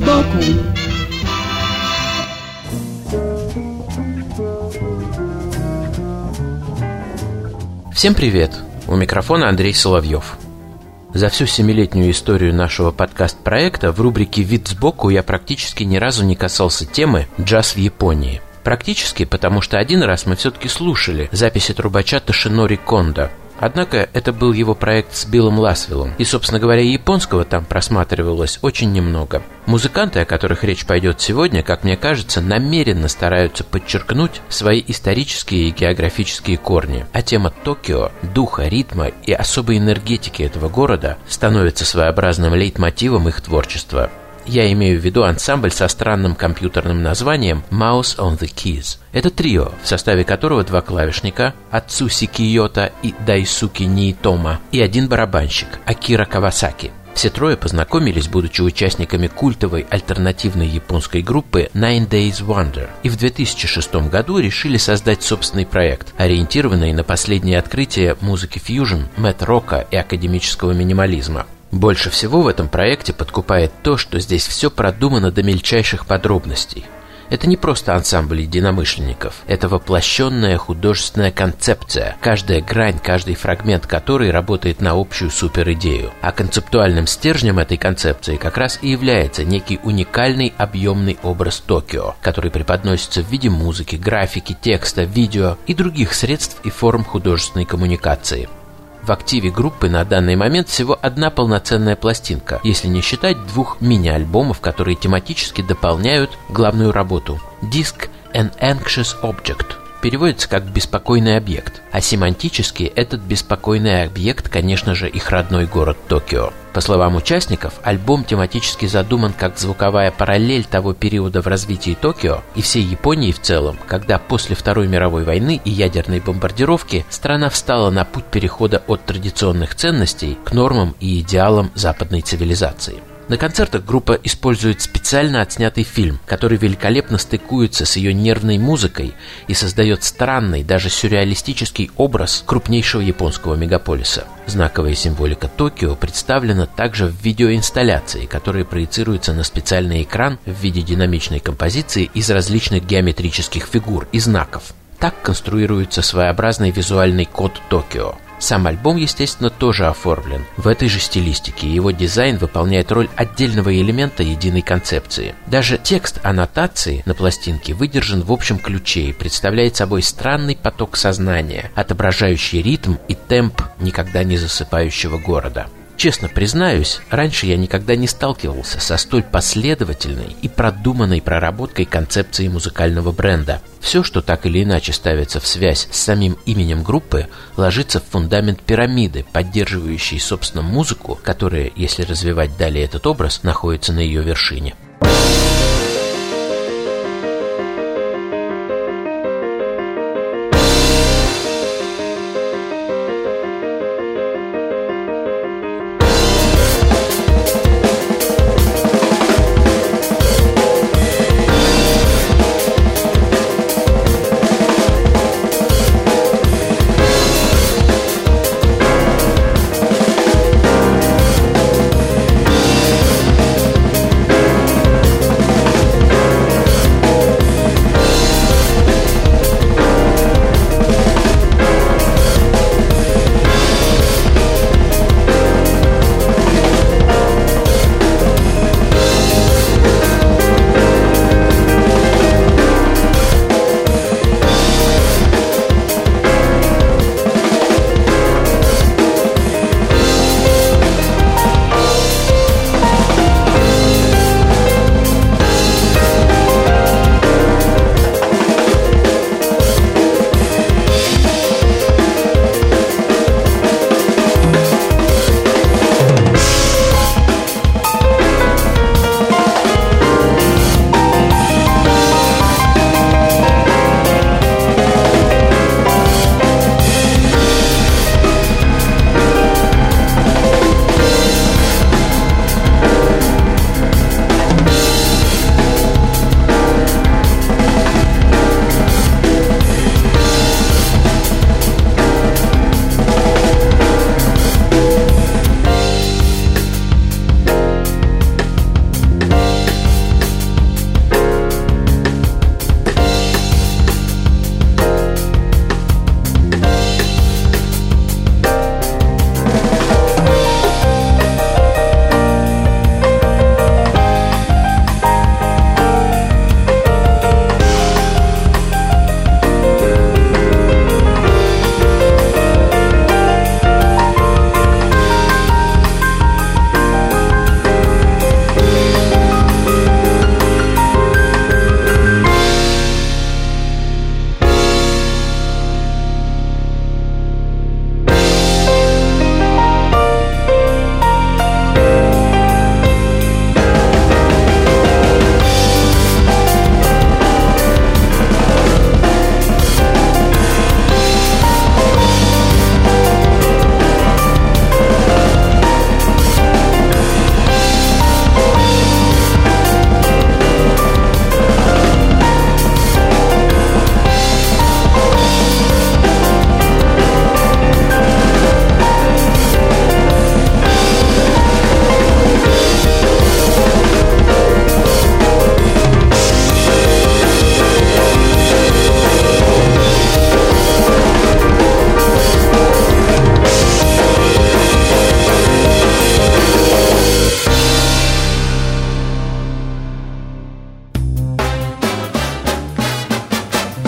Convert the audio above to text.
сбоку Всем привет! У микрофона Андрей Соловьев. За всю семилетнюю историю нашего подкаст-проекта в рубрике «Вид сбоку» я практически ни разу не касался темы «Джаз в Японии». Практически, потому что один раз мы все-таки слушали записи трубача Тошинори Кондо, Однако это был его проект с Биллом Ласвиллом, и, собственно говоря, японского там просматривалось очень немного. Музыканты, о которых речь пойдет сегодня, как мне кажется, намеренно стараются подчеркнуть свои исторические и географические корни, а тема Токио, духа, ритма и особой энергетики этого города становится своеобразным лейтмотивом их творчества. Я имею в виду ансамбль со странным компьютерным названием Mouse on the Keys. Это трио, в составе которого два клавишника Ацуси Киота и Дайсуки Ниитома и один барабанщик Акира Кавасаки. Все трое познакомились, будучи участниками культовой альтернативной японской группы Nine Days Wonder, и в 2006 году решили создать собственный проект, ориентированный на последние открытия музыки фьюжн, мэт-рока и академического минимализма. Больше всего в этом проекте подкупает то, что здесь все продумано до мельчайших подробностей. Это не просто ансамбль единомышленников, это воплощенная художественная концепция, каждая грань, каждый фрагмент которой работает на общую суперидею. А концептуальным стержнем этой концепции как раз и является некий уникальный объемный образ Токио, который преподносится в виде музыки, графики, текста, видео и других средств и форм художественной коммуникации – в активе группы на данный момент всего одна полноценная пластинка, если не считать двух мини-альбомов, которые тематически дополняют главную работу. Диск «An Anxious Object» переводится как «беспокойный объект», а семантически этот беспокойный объект, конечно же, их родной город Токио. По словам участников, альбом тематически задуман как звуковая параллель того периода в развитии Токио и всей Японии в целом, когда после Второй мировой войны и ядерной бомбардировки страна встала на путь перехода от традиционных ценностей к нормам и идеалам западной цивилизации. На концертах группа использует специально отснятый фильм, который великолепно стыкуется с ее нервной музыкой и создает странный, даже сюрреалистический образ крупнейшего японского мегаполиса. Знаковая символика Токио представлена также в видеоинсталляции, которая проецируется на специальный экран в виде динамичной композиции из различных геометрических фигур и знаков. Так конструируется своеобразный визуальный код Токио – сам альбом, естественно, тоже оформлен в этой же стилистике, и его дизайн выполняет роль отдельного элемента единой концепции. Даже текст аннотации на пластинке выдержан в общем ключе и представляет собой странный поток сознания, отображающий ритм и темп никогда не засыпающего города. Честно признаюсь, раньше я никогда не сталкивался со столь последовательной и продуманной проработкой концепции музыкального бренда. Все, что так или иначе ставится в связь с самим именем группы, ложится в фундамент пирамиды, поддерживающей, собственно, музыку, которая, если развивать далее этот образ, находится на ее вершине.